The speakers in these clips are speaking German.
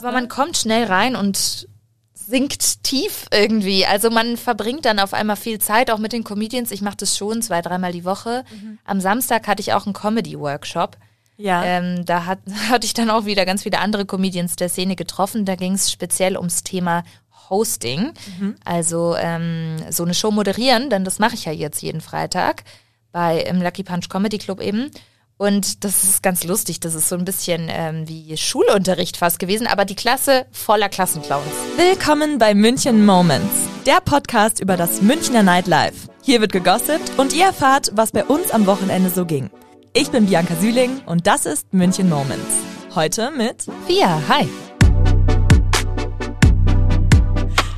Aber man kommt schnell rein und sinkt tief irgendwie. Also man verbringt dann auf einmal viel Zeit auch mit den Comedians. Ich mache das schon zwei, dreimal die Woche. Mhm. Am Samstag hatte ich auch einen Comedy-Workshop. Ja. Ähm, da hat, hatte ich dann auch wieder ganz viele andere Comedians der Szene getroffen. Da ging es speziell ums Thema Hosting. Mhm. Also ähm, so eine Show moderieren, denn das mache ich ja jetzt jeden Freitag bei im Lucky Punch Comedy Club eben. Und das ist ganz lustig. Das ist so ein bisschen ähm, wie Schulunterricht fast gewesen, aber die Klasse voller Klassenclowns. Willkommen bei München Moments, der Podcast über das Münchner Nightlife. Hier wird gegossipt und ihr erfahrt, was bei uns am Wochenende so ging. Ich bin Bianca Süling und das ist München Moments. Heute mit Fia. Hi.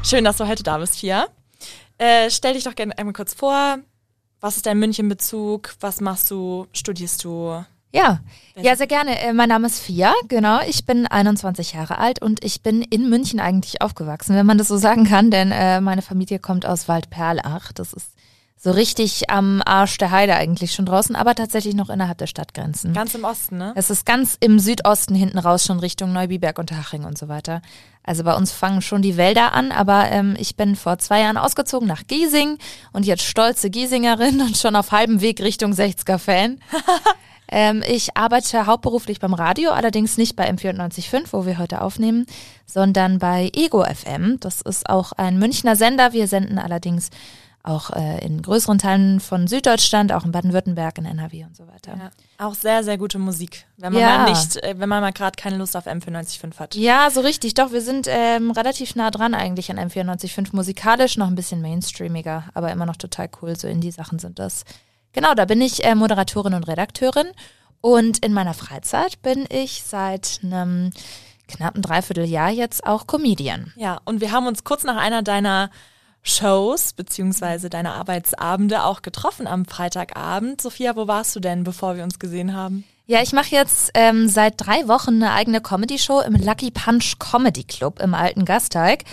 Schön, dass du heute da bist, Fia. Äh, stell dich doch gerne einmal kurz vor. Was ist dein München-Bezug? Was machst du? Studierst du? Ja, ja, sehr gerne. Äh, mein Name ist Fia, genau. Ich bin 21 Jahre alt und ich bin in München eigentlich aufgewachsen, wenn man das so sagen kann, denn äh, meine Familie kommt aus Waldperlach. Das ist so richtig am Arsch der Heide eigentlich schon draußen, aber tatsächlich noch innerhalb der Stadtgrenzen. Ganz im Osten, ne? Es ist ganz im Südosten hinten raus, schon Richtung Neubiberg und Haching und so weiter. Also bei uns fangen schon die Wälder an, aber ähm, ich bin vor zwei Jahren ausgezogen nach Giesing und jetzt stolze Giesingerin und schon auf halbem Weg Richtung 60er-Fan. ähm, ich arbeite hauptberuflich beim Radio, allerdings nicht bei M94.5, wo wir heute aufnehmen, sondern bei Ego FM. Das ist auch ein Münchner Sender. Wir senden allerdings auch äh, in größeren Teilen von Süddeutschland, auch in Baden-Württemberg, in NRW und so weiter. Ja, auch sehr, sehr gute Musik, wenn man ja. mal nicht, äh, wenn man mal gerade keine Lust auf M495 hat. Ja, so richtig. Doch, wir sind ähm, relativ nah dran eigentlich an M495 musikalisch, noch ein bisschen mainstreamiger, aber immer noch total cool. So Indie-Sachen sind das. Genau, da bin ich äh, Moderatorin und Redakteurin und in meiner Freizeit bin ich seit einem knappen Dreivierteljahr jetzt auch Comedian. Ja, und wir haben uns kurz nach einer deiner Shows beziehungsweise deine Arbeitsabende auch getroffen am Freitagabend. Sophia, wo warst du denn, bevor wir uns gesehen haben? Ja, ich mache jetzt ähm, seit drei Wochen eine eigene Comedy-Show im Lucky Punch Comedy Club im alten Gasteig.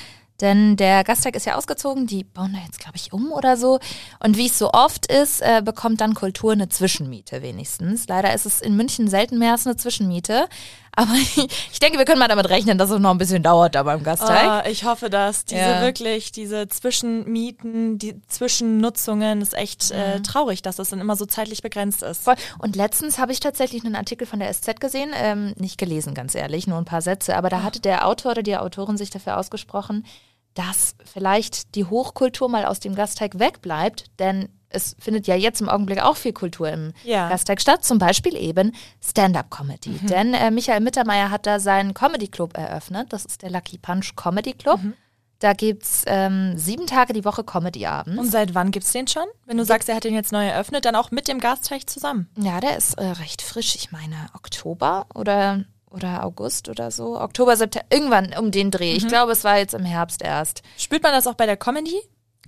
Denn der Gasteig ist ja ausgezogen, die bauen da jetzt, glaube ich, um oder so. Und wie es so oft ist, äh, bekommt dann Kultur eine Zwischenmiete wenigstens. Leider ist es in München selten mehr als eine Zwischenmiete. Aber ich denke, wir können mal damit rechnen, dass es noch ein bisschen dauert da beim Gasteig. Oh, ich hoffe dass Diese ja. wirklich, diese Zwischenmieten, die Zwischennutzungen, ist echt äh, mhm. traurig, dass das dann immer so zeitlich begrenzt ist. Voll. Und letztens habe ich tatsächlich einen Artikel von der SZ gesehen, ähm, nicht gelesen, ganz ehrlich, nur ein paar Sätze, aber da hatte der Autor oder die Autorin sich dafür ausgesprochen, dass vielleicht die Hochkultur mal aus dem Gasteig wegbleibt, denn es findet ja jetzt im Augenblick auch viel Kultur im ja. Gasteig statt, zum Beispiel eben Stand-up-Comedy. Mhm. Denn äh, Michael Mittermeier hat da seinen Comedy-Club eröffnet. Das ist der Lucky Punch Comedy Club. Mhm. Da gibt es ähm, sieben Tage die Woche Comedy-Abends. Und seit wann gibt es den schon? Wenn du sagst, er hat den jetzt neu eröffnet, dann auch mit dem Gasteig zusammen? Ja, der ist äh, recht frisch. Ich meine, Oktober oder, oder August oder so. Oktober, September, irgendwann um den Dreh. Mhm. Ich glaube, es war jetzt im Herbst erst. Spürt man das auch bei der Comedy?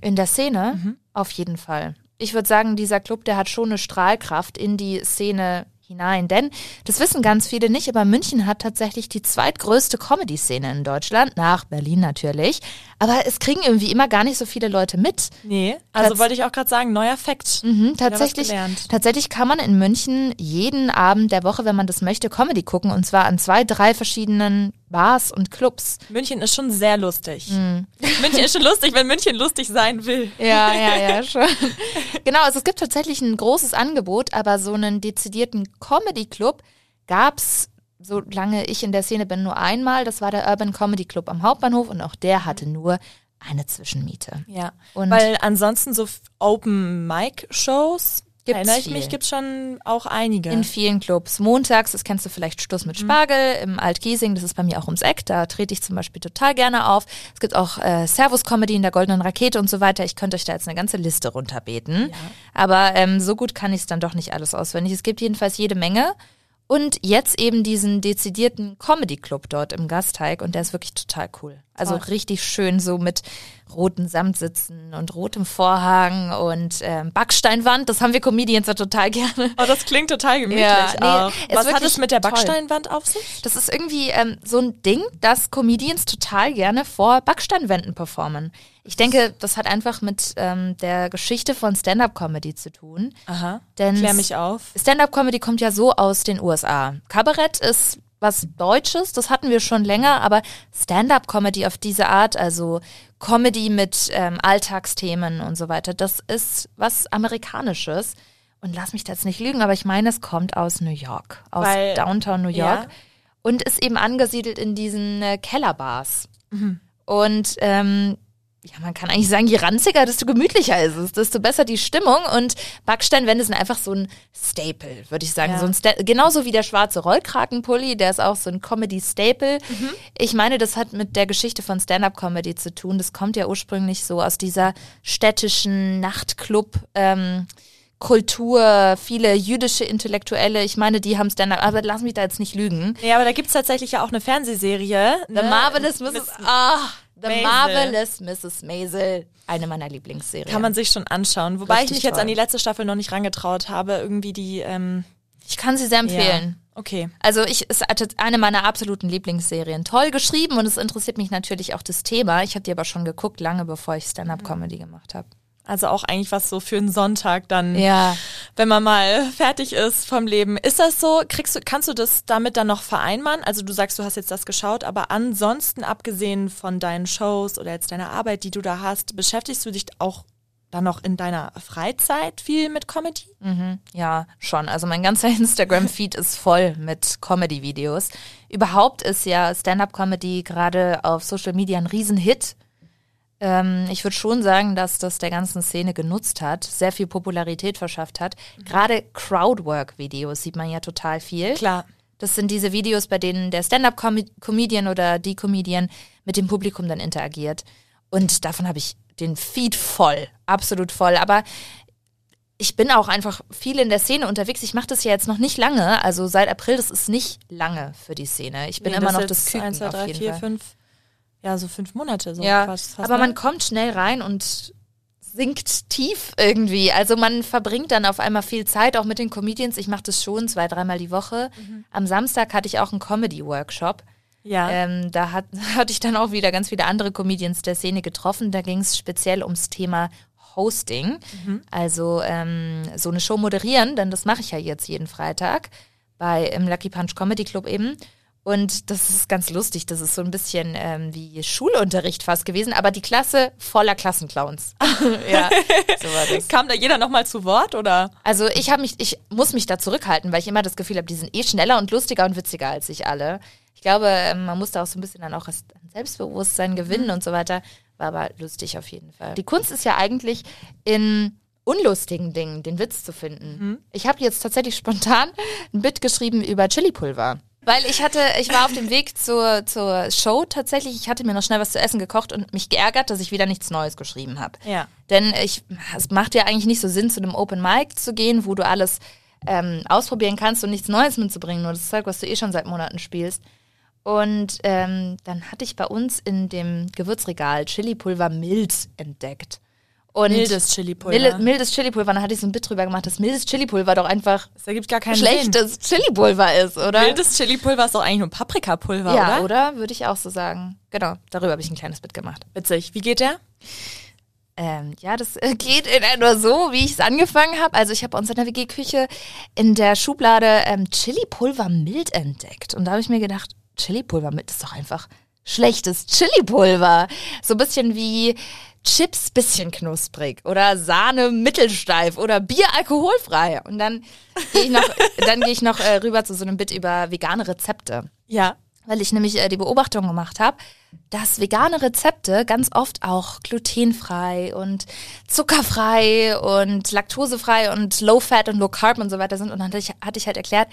In der Szene? Mhm. Auf jeden Fall ich würde sagen, dieser Club, der hat schon eine Strahlkraft in die Szene hinein. Denn das wissen ganz viele nicht, aber München hat tatsächlich die zweitgrößte Comedy-Szene in Deutschland, nach Berlin natürlich. Aber es kriegen irgendwie immer gar nicht so viele Leute mit. Nee, also Tats wollte ich auch gerade sagen, neuer Fakt. Mhm, tatsächlich, tatsächlich kann man in München jeden Abend der Woche, wenn man das möchte, Comedy gucken. Und zwar an zwei, drei verschiedenen Bars und Clubs. München ist schon sehr lustig. Mhm. München ist schon lustig, wenn München lustig sein will. Ja, ja, ja, schon. genau, also es gibt tatsächlich ein großes Angebot, aber so einen dezidierten Comedy Club gab's solange ich in der Szene bin, nur einmal. Das war der Urban Comedy Club am Hauptbahnhof und auch der hatte nur eine Zwischenmiete. Ja, und weil ansonsten so Open Mic Shows Gibt's Erinnere ich viel. mich, gibt schon auch einige. In vielen Clubs. Montags, das kennst du vielleicht Stuss mit mhm. Spargel, mhm. im Altgiesing, das ist bei mir auch ums Eck, da trete ich zum Beispiel total gerne auf. Es gibt auch äh, Servus-Comedy in der Goldenen Rakete und so weiter. Ich könnte euch da jetzt eine ganze Liste runterbeten. Ja. Aber ähm, so gut kann ich es dann doch nicht alles auswendig. Es gibt jedenfalls jede Menge. Und jetzt eben diesen dezidierten Comedy-Club dort im Gasteig und der ist wirklich total cool. Also Toll. richtig schön so mit roten Samtsitzen und rotem Vorhang und ähm, Backsteinwand. Das haben wir Comedians ja total gerne. Oh, das klingt total gemütlich ja, nee, Was hat es mit der Backsteinwand toll. auf sich? Das ist irgendwie ähm, so ein Ding, dass Comedians total gerne vor Backsteinwänden performen. Ich denke, das hat einfach mit ähm, der Geschichte von Stand-up-Comedy zu tun. Aha. Denn Klär mich auf. Stand-up-Comedy kommt ja so aus den USA. Kabarett ist was Deutsches, das hatten wir schon länger, aber Stand-up-Comedy auf diese Art, also Comedy mit ähm, Alltagsthemen und so weiter, das ist was Amerikanisches. Und lass mich jetzt nicht lügen, aber ich meine, es kommt aus New York, aus Weil- Downtown New York Ja. und ist eben angesiedelt in diesen äh, Kellerbars. Und ähm, ja, man kann eigentlich sagen, je ranziger, desto gemütlicher ist es, desto besser die Stimmung. Und Backsteinwände sind einfach so ein Staple, würde ich sagen. Ja. So ein Sta genauso wie der schwarze Rollkragenpulli, der ist auch so ein Comedy-Staple. Ich meine, das hat mit der Geschichte von Stand-up-Comedy zu tun. Das kommt ja ursprünglich so aus dieser städtischen Nachtclub. Ähm, Kultur, viele jüdische Intellektuelle, ich meine, die haben Stand-up, aber lass mich da jetzt nicht lügen. Ja, aber da gibt's tatsächlich ja auch eine Fernsehserie. The ne? Marvelous Mrs. Ah, The Maisel. Marvelous Mrs. Maisel. Eine meiner Lieblingsserien. Kann man sich schon anschauen. Wobei Richtig ich mich jetzt toll. an die letzte Staffel noch nicht rangetraut habe. Irgendwie die, ähm, ich kann sie sehr empfehlen. Ja. Okay. Also ich ist eine meiner absoluten Lieblingsserien. Toll geschrieben und es interessiert mich natürlich auch das Thema. Ich habe die aber schon geguckt, lange bevor ich Stand-up-Comedy gemacht habe. Also auch eigentlich was so für einen Sonntag dann, Ja. wenn man mal fertig ist vom Leben. Ist das so? Kriegst du, kannst du das damit dann noch vereinbaren? Also du sagst, du hast jetzt das geschaut, aber ansonsten, abgesehen von deinen Shows oder jetzt deiner Arbeit, die du da hast, beschäftigst du dich auch dann noch in deiner Freizeit viel mit Comedy? Ja, schon. Also mein ganzer Instagram-Feed ist voll mit Comedy-Videos. Überhaupt ist ja Stand-up-Comedy gerade auf Social Media ein Riesenhit. Ähm, ich würde schon sagen, dass das der ganzen Szene genutzt hat, sehr viel Popularität verschafft hat. Gerade Crowdwork-Videos sieht man ja total viel. Klar. Das sind diese Videos, bei denen der Stand-up-Comedian oder die Comedian mit dem Publikum dann interagiert. Und davon habe ich den Feed voll, absolut voll. Aber ich bin auch einfach viel in der Szene unterwegs. Ich mache das ja jetzt noch nicht lange. Also seit April, das ist nicht lange für die Szene. Ich bin Nee, immer noch ist das Küken eins, zwei, auf drei, jeden vier, Fall. fünf, ja, so fünf Monate. So Ja, fast, fast aber ne? man kommt schnell rein und sinkt tief irgendwie. Also man verbringt dann auf einmal viel Zeit, auch mit den Comedians. Ich mache das schon zwei, dreimal die Woche. Mhm. Am Samstag hatte ich auch einen Comedy-Workshop. Ja. Ähm, da hat, hatte ich dann auch wieder ganz viele andere Comedians der Szene getroffen. Da ging es speziell ums Thema Hosting. Mhm. Also ähm, so eine Show moderieren, denn das mache ich ja jetzt jeden Freitag bei im Lucky Punch Comedy Club eben. Und das ist ganz lustig. Das ist so ein bisschen ähm, wie Schulunterricht fast gewesen, aber die Klasse voller Klassenclowns. ja, so war das. Kam da jeder nochmal zu Wort oder? Also ich habe mich, ich muss mich da zurückhalten, weil ich immer das Gefühl habe, die sind eh schneller und lustiger und witziger als ich alle. Ich glaube, ähm, man muss da auch so ein bisschen dann auch das Selbstbewusstsein gewinnen und so weiter. War aber lustig auf jeden Fall. Die Kunst ist ja eigentlich in unlustigen Dingen den Witz zu finden. Ich habe jetzt tatsächlich spontan ein Bit geschrieben über Chilipulver. Weil ich hatte, ich war auf dem Weg zur, zur Show tatsächlich. Ich hatte mir noch schnell was zu essen gekocht und mich geärgert, dass ich wieder nichts Neues geschrieben habe. Ja. Denn ich, es macht ja eigentlich nicht so Sinn, zu einem Open Mic zu gehen, wo du alles ähm, ausprobieren kannst und nichts Neues mitzubringen, nur das Zeug, was du eh schon seit Monaten spielst. Und ähm, dann hatte ich bei uns in dem Gewürzregal Chili-Pulver mild entdeckt. Und Mildes Chili-Pulver. Milde, mildes Chili-Pulver. Dann hatte ich so ein Bit drüber gemacht, dass mildes Chili-Pulver doch einfach Das ergibt gar keinen Sinn. schlechtes Chili-Pulver ist, oder? Wildes Chili-Pulver ist doch eigentlich nur Paprikapulver, ja, oder? oder? Würde ich auch so sagen. Genau, darüber habe ich ein kleines Bit gemacht. Witzig. Wie geht der? Ähm, ja, das äh, geht in etwa so, wie ich es angefangen habe. Also ich habe bei uns in der WG-Küche in der Schublade ähm, Chili-Pulver mild entdeckt. Und da habe ich mir gedacht, Chili-Pulver mild ist doch einfach schlechtes Chili-Pulver. So ein bisschen wie Chips bisschen knusprig oder Sahne mittelsteif oder Bier alkoholfrei. Und dann gehe ich noch, dann gehe ich noch äh, rüber zu so einem Bit über vegane Rezepte Ja. weil ich nämlich äh, die Beobachtung gemacht habe, dass vegane Rezepte ganz oft auch glutenfrei und zuckerfrei und laktosefrei und low fat und low carb und so weiter sind. Und dann hatte ich, hatte ich halt erklärt,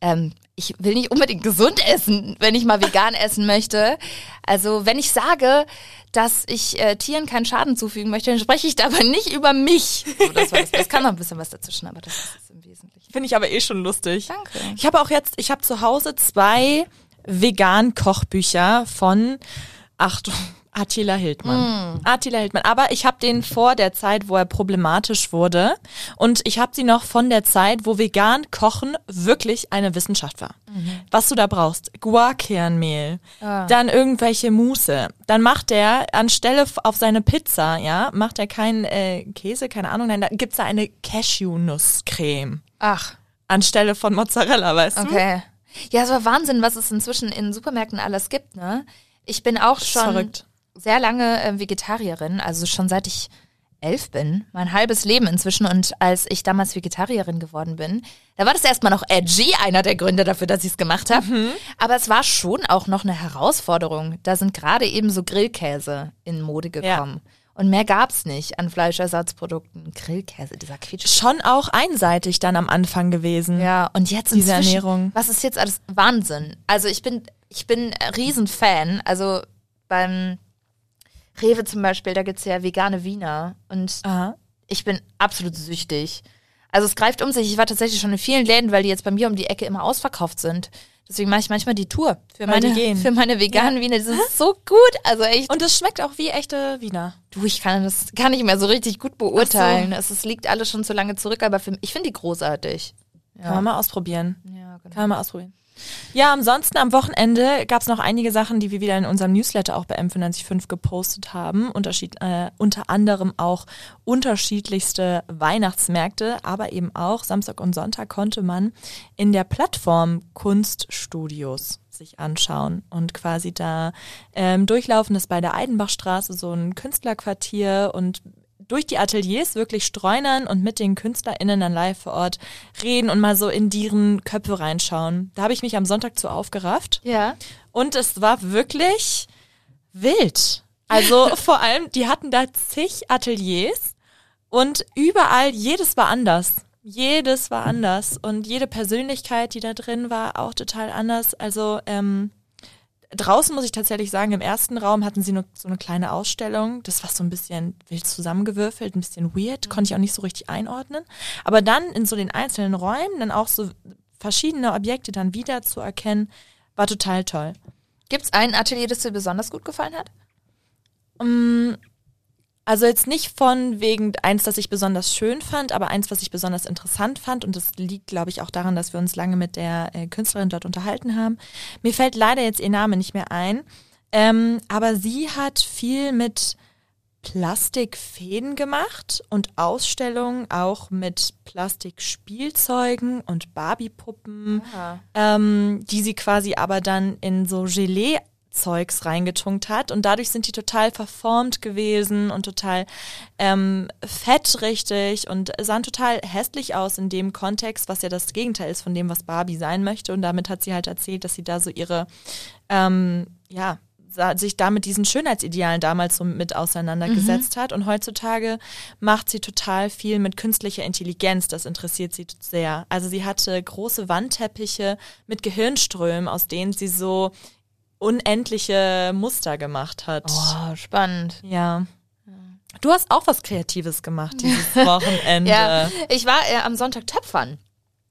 ähm, ich will nicht unbedingt gesund essen, wenn ich mal vegan essen möchte. Also wenn ich sage, dass ich äh, Tieren keinen Schaden zufügen möchte, dann spreche ich da aber nicht über mich. So, das, das, das kann noch ein bisschen was dazwischen, aber das ist es im Wesentlichen. Finde ich aber eh schon lustig. Danke. Ich habe auch jetzt, ich habe zu Hause zwei vegan Kochbücher von, Achtung, Attila Hildmann. Attila Hildmann. Aber ich habe den vor der Zeit, wo er problematisch wurde. Und ich habe sie noch von der Zeit, wo vegan Kochen wirklich eine Wissenschaft war. Was du da brauchst. Guarkernmehl. Dann irgendwelche Muße. Dann macht er anstelle auf seine Pizza, ja, macht er keinen äh, Käse, keine Ahnung, nein, da gibt's da eine Cashew-Nusscreme Ach, anstelle von Mozzarella, weißt du? okay. Ja, es war Wahnsinn, was es inzwischen in Supermärkten alles gibt, ne? Ich bin auch schon verrückt. Sehr lange äh, Vegetarierin, also schon seit ich elf bin, mein halbes Leben inzwischen. Und als ich damals Vegetarierin geworden bin, da war das erstmal noch edgy, einer der Gründe dafür, dass ich es gemacht habe. Mhm. Aber es war schon auch noch eine Herausforderung. Da sind gerade eben so Grillkäse in Mode gekommen. Und mehr gab's nicht an Fleischersatzprodukten. Grillkäse, dieser Quietsch. Schon auch einseitig dann am Anfang gewesen. Ja, und jetzt Diese Ernährung. Was ist jetzt alles Wahnsinn? Also ich bin, ich bin Riesenfan. Also beim Rewe zum Beispiel, da gibt's ja vegane Wiener. Und Aha. ich bin absolut süchtig. Also es greift um sich. Ich war tatsächlich schon in vielen Läden, weil die jetzt bei mir um die Ecke immer ausverkauft sind. Deswegen mache ich manchmal die Tour für Weil meine, gehen. für meine veganen Wiener. Die sind so gut. Also echt. Und es schmeckt auch wie echte Wiener. Du, ich kann das gar nicht mehr so richtig gut beurteilen. Es, es liegt alles schon zu lange zurück, aber für, ich finde die großartig. Kann man mal ausprobieren. Ja, genau. Kann man mal ausprobieren. Ja, ansonsten am Wochenende gab es noch einige Sachen, die wir wieder in unserem Newsletter auch bei M945 gepostet haben. Unterschied, äh, unter anderem auch unterschiedlichste Weihnachtsmärkte, aber eben auch Samstag und Sonntag konnte man in der Plattform Kunststudios sich anschauen und quasi da ähm, durchlaufen ist bei der Eidenbachstraße so ein Künstlerquartier und durch die Ateliers wirklich streunern und mit den KünstlerInnen dann live vor Ort reden und mal so in deren Köpfe reinschauen. Da habe ich mich am Sonntag zu aufgerafft Ja. und es war wirklich wild. Also vor allem, die hatten da zig Ateliers und überall, jedes war anders. Jedes war anders und jede Persönlichkeit, die da drin war, auch total anders. Also ähm, draußen muss ich tatsächlich sagen, im ersten Raum hatten sie nur so eine kleine Ausstellung. Das war so ein bisschen wild zusammengewürfelt, ein bisschen weird, konnte ich auch nicht so richtig einordnen. Aber dann in so den einzelnen Räumen dann auch so verschiedene Objekte dann wieder zu erkennen, war total toll. Gibt's ein Atelier, das dir besonders gut gefallen hat? Mm, Also jetzt nicht von wegen eins, das ich besonders schön fand, aber eins, was ich besonders interessant fand. Und das liegt, glaube ich, auch daran, dass wir uns lange mit der äh, Künstlerin dort unterhalten haben. Mir fällt leider jetzt ihr Name nicht mehr ein. Ähm, aber sie hat viel mit Plastikfäden gemacht und Ausstellungen auch mit Plastikspielzeugen und Barbiepuppen ähm, die sie quasi aber dann in so Gelee-Zeugs reingetunkt hat und dadurch sind die total verformt gewesen und total ähm, fett richtig und sahen total hässlich aus in dem Kontext, was ja das Gegenteil ist von dem, was Barbie sein möchte und damit hat sie halt erzählt, dass sie da so ihre ähm, ja sich da mit diesen Schönheitsidealen damals so mit auseinandergesetzt hat. Und heutzutage macht sie total viel mit künstlicher Intelligenz. Das interessiert sie sehr. Also sie hatte große Wandteppiche mit Gehirnströmen, aus denen sie so unendliche Muster gemacht hat. Oh, spannend. Ja. Du hast auch was Kreatives gemacht dieses Wochenende. Ja, ich war äh, am Sonntag Töpfern.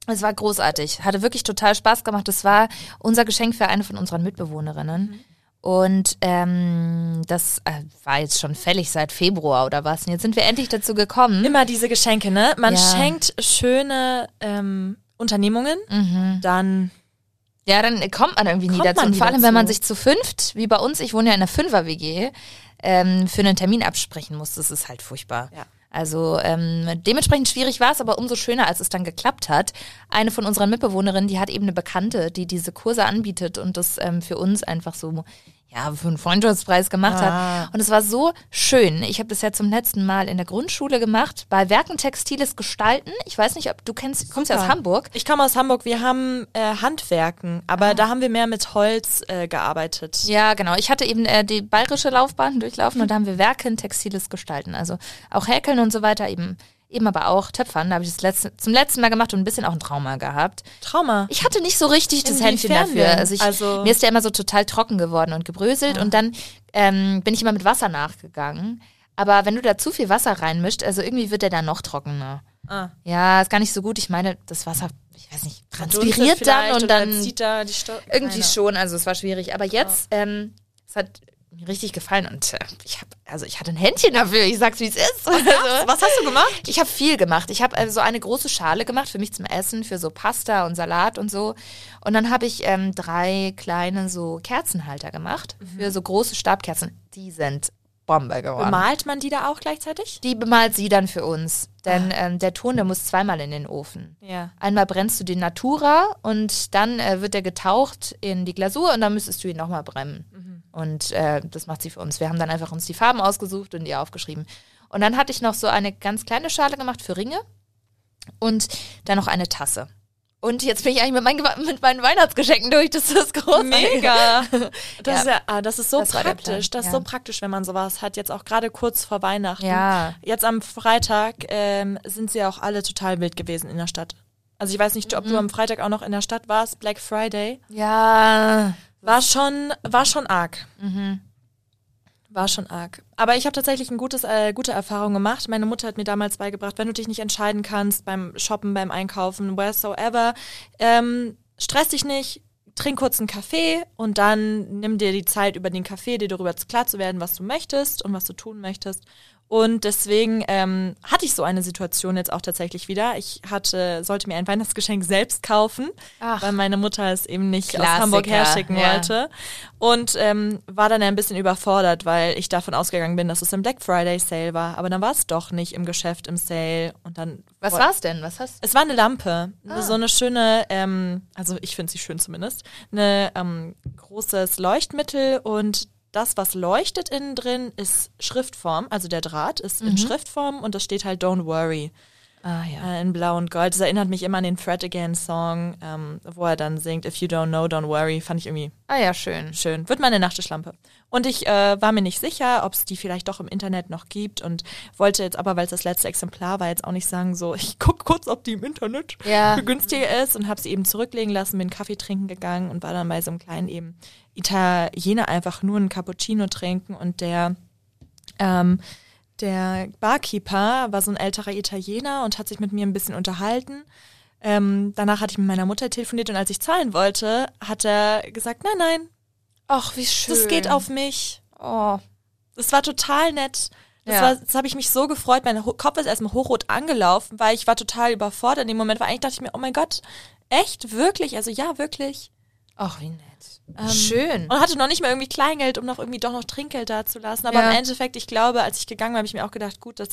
Es war großartig. Hatte wirklich total Spaß gemacht. Das war unser Geschenk für eine von unseren Mitbewohnerinnen. Und ähm, das äh, war jetzt schon fällig seit Februar oder was. Und jetzt sind wir endlich dazu gekommen. Immer diese Geschenke, ne? Man Ja. schenkt schöne ähm, Unternehmungen, dann Ja, dann kommt man irgendwie nie Kommt dazu. man Und nie vor allem, wenn man dazu. sich zu fünft, wie bei uns, ich wohne ja in einer Fünfer-WG, ähm, für einen Termin absprechen muss. Das ist halt furchtbar. Ja. Also ähm, dementsprechend schwierig war es, aber umso schöner, als es dann geklappt hat. Eine von unseren Mitbewohnerinnen, die hat eben eine Bekannte, die diese Kurse anbietet und das ähm, für uns einfach so ja für einen Freundschaftspreis gemacht Ah. hat. Und es war so schön. Ich habe das ja zum letzten Mal in der Grundschule gemacht bei Werken Textiles Gestalten. Ich weiß nicht, ob du kennst, kommst ja aus. Hamburg. Ich komme aus Hamburg, wir haben äh, Handwerken, aber da haben wir mehr mit Holz äh, gearbeitet. Ja, genau. Ich hatte eben äh, die bayerische Laufbahn durchlaufen und da haben wir Werken, Textiles gestalten. Also auch Häkeln und so weiter, eben, eben aber auch Töpfern. Da habe ich das letzte, zum letzten Mal gemacht und ein bisschen auch ein Trauma gehabt. Trauma. Ich hatte nicht so richtig das Händchen dafür. Also, ich, Also- mir ist der immer so total trocken geworden und gebröselt und dann ähm, bin ich immer mit Wasser nachgegangen. Aber wenn du da zu viel Wasser reinmischt, also irgendwie wird der dann noch trockener. Ah. Ja, ist gar nicht so gut. Ich meine, das Wasser, ich weiß nicht, transpiriert dann und oder dann zieht da die Sto irgendwie Keine. schon, also es war schwierig. Aber jetzt, ähm, es hat mir richtig gefallen und äh, ich habe, also ich hatte ein Händchen dafür. Ich sag's wie es ist. Also, Was hast du gemacht? ich habe viel gemacht. Ich habe also so eine große Schale gemacht für mich zum Essen, für so Pasta und Salat und so. Und dann habe ich ähm, drei kleine so Kerzenhalter gemacht für so große Stabkerzen. Die sind Bombe geworden. Bemalt man die da auch gleichzeitig? Die bemalt sie dann für uns. Denn ähm, der Ton, der muss zweimal in den Ofen. Ja. Einmal brennst du den Natura und dann äh, wird er getaucht in die Glasur und dann müsstest du ihn nochmal brennen. Und äh, das macht sie für uns. Wir haben dann einfach uns die Farben ausgesucht und die aufgeschrieben. Und dann hatte ich noch so eine ganz kleine Schale gemacht für Ringe und dann noch eine Tasse. Und jetzt bin ich eigentlich mit meinen, mit meinen Weihnachtsgeschenken durch. Das ist großartig. Mega. Das, Ja. ist ja, ah, das ist so Das praktisch. Das ist ja. so praktisch, wenn man sowas hat. Jetzt auch gerade kurz vor Weihnachten. Ja. Jetzt am Freitag ähm, sind sie ja auch alle total wild gewesen in der Stadt. Also ich weiß nicht, ob Mhm. du am Freitag auch noch in der Stadt warst. Black Friday Ja. War schon, war schon arg. Mhm. War schon arg. Aber ich habe tatsächlich eine äh, gute Erfahrung gemacht. Meine Mutter hat mir damals beigebracht, wenn du dich nicht entscheiden kannst beim Shoppen, beim Einkaufen, wheresoever, ähm, stress dich nicht, trink kurz einen Kaffee und dann nimm dir die Zeit über den Kaffee, dir darüber klar zu werden, was du möchtest und was du tun möchtest. Und deswegen ähm, hatte ich so eine Situation jetzt auch tatsächlich wieder. Ich hatte, sollte mir ein Weihnachtsgeschenk selbst kaufen, Ach. weil meine Mutter es eben nicht aus Klassiker, Hamburg herschicken ja. wollte. Und ähm, war dann ein bisschen überfordert, weil ich davon ausgegangen bin, dass es im Black Friday Sale war. Aber dann war es doch nicht im Geschäft im Sale. Und dann Was war's denn? Was hast es war eine Lampe, Ah. so eine schöne, ähm, also ich finde sie schön zumindest, eine ähm, großes Leuchtmittel und das, was leuchtet innen drin, ist Schriftform, also der Draht ist Mhm. in Schriftform und das steht halt Don't Worry Ah ja. äh, in Blau und Gold. Das erinnert mich immer an den Fred Again Song, ähm, wo er dann singt If you don't know, don't worry. Fand ich irgendwie Ah ja, schön. schön. Wird meine Nachttischlampe. Und ich äh, war mir nicht sicher, ob es die vielleicht doch im Internet noch gibt und wollte jetzt aber, weil es das letzte Exemplar war, jetzt auch nicht sagen, so, ich guck kurz, ob die im Internet Ja. günstiger ist und habe sie eben zurücklegen lassen, bin Kaffee trinken gegangen und war dann bei so einem kleinen eben Italiener einfach nur einen Cappuccino trinken und der ähm, der Barkeeper war so ein älterer Italiener und hat sich mit mir ein bisschen unterhalten. Ähm, danach hatte ich mit meiner Mutter telefoniert und als ich zahlen wollte, hat er gesagt, nein, nein, Ach, wie schön. das geht auf mich. Oh. Das war total nett. Das, Ja. war, das habe ich mich so gefreut. Mein Kopf ist erstmal hochrot angelaufen, weil ich war total überfordert in dem Moment. Weil eigentlich dachte ich mir, oh mein Gott, echt, wirklich? Also ja, wirklich. Ach, wie nett. Ähm, schön. Und hatte noch nicht mal irgendwie Kleingeld, um noch irgendwie doch noch Trinkgeld da zu lassen. Aber Ja. im Endeffekt, ich glaube, als ich gegangen bin, habe ich mir auch gedacht, gut, das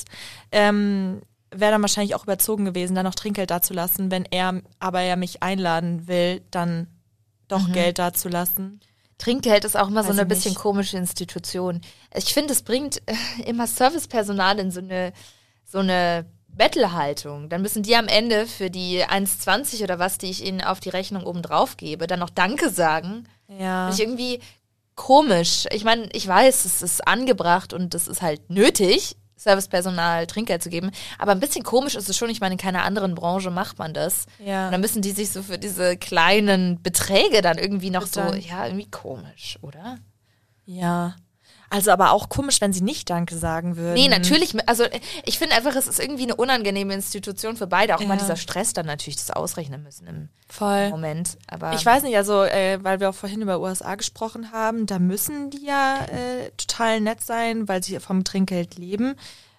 ähm, wäre dann wahrscheinlich auch überzogen gewesen, da noch Trinkgeld da zu lassen. Wenn er aber er mich einladen will, dann doch Geld da zu lassen. Trinkgeld ist auch immer so Weiß eine ich bisschen nicht. komische Institution. Ich finde, es bringt äh, immer Servicepersonal in so eine, so eine Bettelhaltung. Dann müssen die am Ende für die 1,20 oder was, die ich ihnen auf die Rechnung oben drauf gebe, dann noch Danke sagen. Ja. Finde ich irgendwie komisch. Ich meine, ich weiß, es ist angebracht und es ist halt nötig, Servicepersonal Trinkgeld zu geben. Aber ein bisschen komisch ist es schon. Ich meine, in keiner anderen Branche macht man das. Ja. Und dann müssen die sich so für diese kleinen Beträge dann irgendwie noch so, Bedanken. ja, irgendwie komisch, oder? Ja. Also aber auch komisch, wenn sie nicht Danke sagen würden. Nee, natürlich. Also ich finde einfach, es ist irgendwie eine unangenehme Institution für beide. Auch mal Ja. dieser Stress dann natürlich das ausrechnen müssen im Voll. Moment. Aber Ich weiß nicht, also äh, weil wir auch vorhin über USA gesprochen haben, da müssen die ja äh, total nett sein, weil sie vom Trinkgeld leben.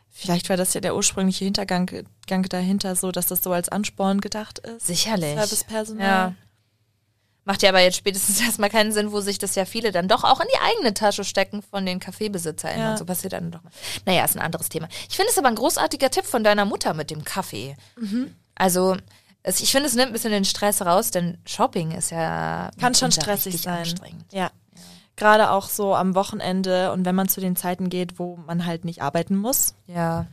Vielleicht war das ja der ursprüngliche Hintergang Gang dahinter so, dass das so als Ansporn gedacht ist. sicherlich. Servicepersonal. Ja. Macht ja aber jetzt spätestens erstmal keinen Sinn, wo sich das ja viele dann doch auch in die eigene Tasche stecken von den KaffeebesitzerInnen Ja. und so passiert dann doch mal. Naja, ist ein anderes Thema. Ich finde es aber ein großartiger Tipp von deiner Mutter mit dem Kaffee. Mhm. Also, es, ich finde, es nimmt ein bisschen den Stress raus, denn Shopping ist ja Kann schon stressig sein. anstrengend. Ja. Gerade auch so am Wochenende und wenn man zu den Zeiten geht, wo man halt nicht arbeiten muss, Ja,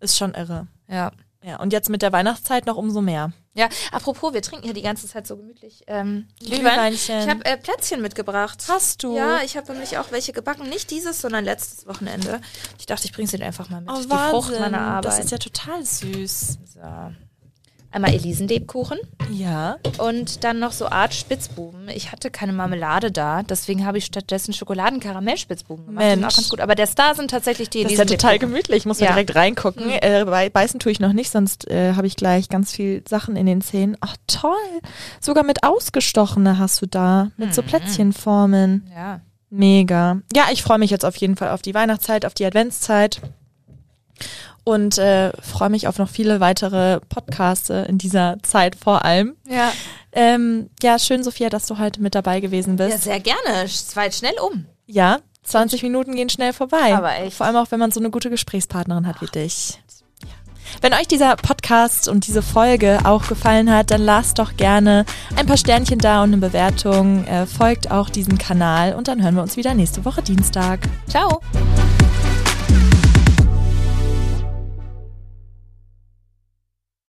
ist schon irre. ja. Ja, und jetzt mit der Weihnachtszeit noch umso mehr. Ja, apropos, wir trinken hier die ganze Zeit so gemütlich ähm, Glühwein. Ich habe äh, Plätzchen mitgebracht. Hast du? Ja, ich habe nämlich auch welche gebacken. Nicht dieses, sondern letztes Wochenende. Ich dachte, ich bringe sie dir einfach mal mit. Oh, die Wahnsinn. Frucht meiner Arbeit. Das ist ja total süß. so. Einmal Elisenlebkuchen Ja. und dann noch so Art Spitzbuben. Ich hatte keine Marmelade da, deswegen habe ich stattdessen Schokoladen-Karamell-Spitzbuben gemacht. Die sind Mensch. auch ganz gut. Aber der Star sind tatsächlich die Das ist ja total gemütlich. Ich muss Ja. direkt reingucken. Mhm. Äh, bei Beißen tue ich noch nicht, sonst äh, habe ich gleich ganz viel Sachen in den Zähnen. Ach toll. Sogar mit ausgestochene hast du da. Mit so Mhm. Plätzchenformen. Ja. Mega. Ja, ich freue mich jetzt auf jeden Fall auf die Weihnachtszeit, auf die Adventszeit. Und äh, freue mich auf noch viele weitere Podcasts in dieser Zeit vor allem. Ja. Ähm, ja, schön, Sophia, dass du heute mit dabei gewesen ja, bist. sehr gerne. Es war jetzt schnell um. Ja, 20 Minuten gehen schnell vorbei. Aber echt. Vor allem auch, wenn man so eine gute Gesprächspartnerin hat wie dich. Wenn euch dieser Podcast und diese Folge auch gefallen hat, dann lasst doch gerne ein paar Sternchen da und eine Bewertung. Äh, folgt auch diesem Kanal und dann hören wir uns wieder nächste Woche Dienstag. Ciao.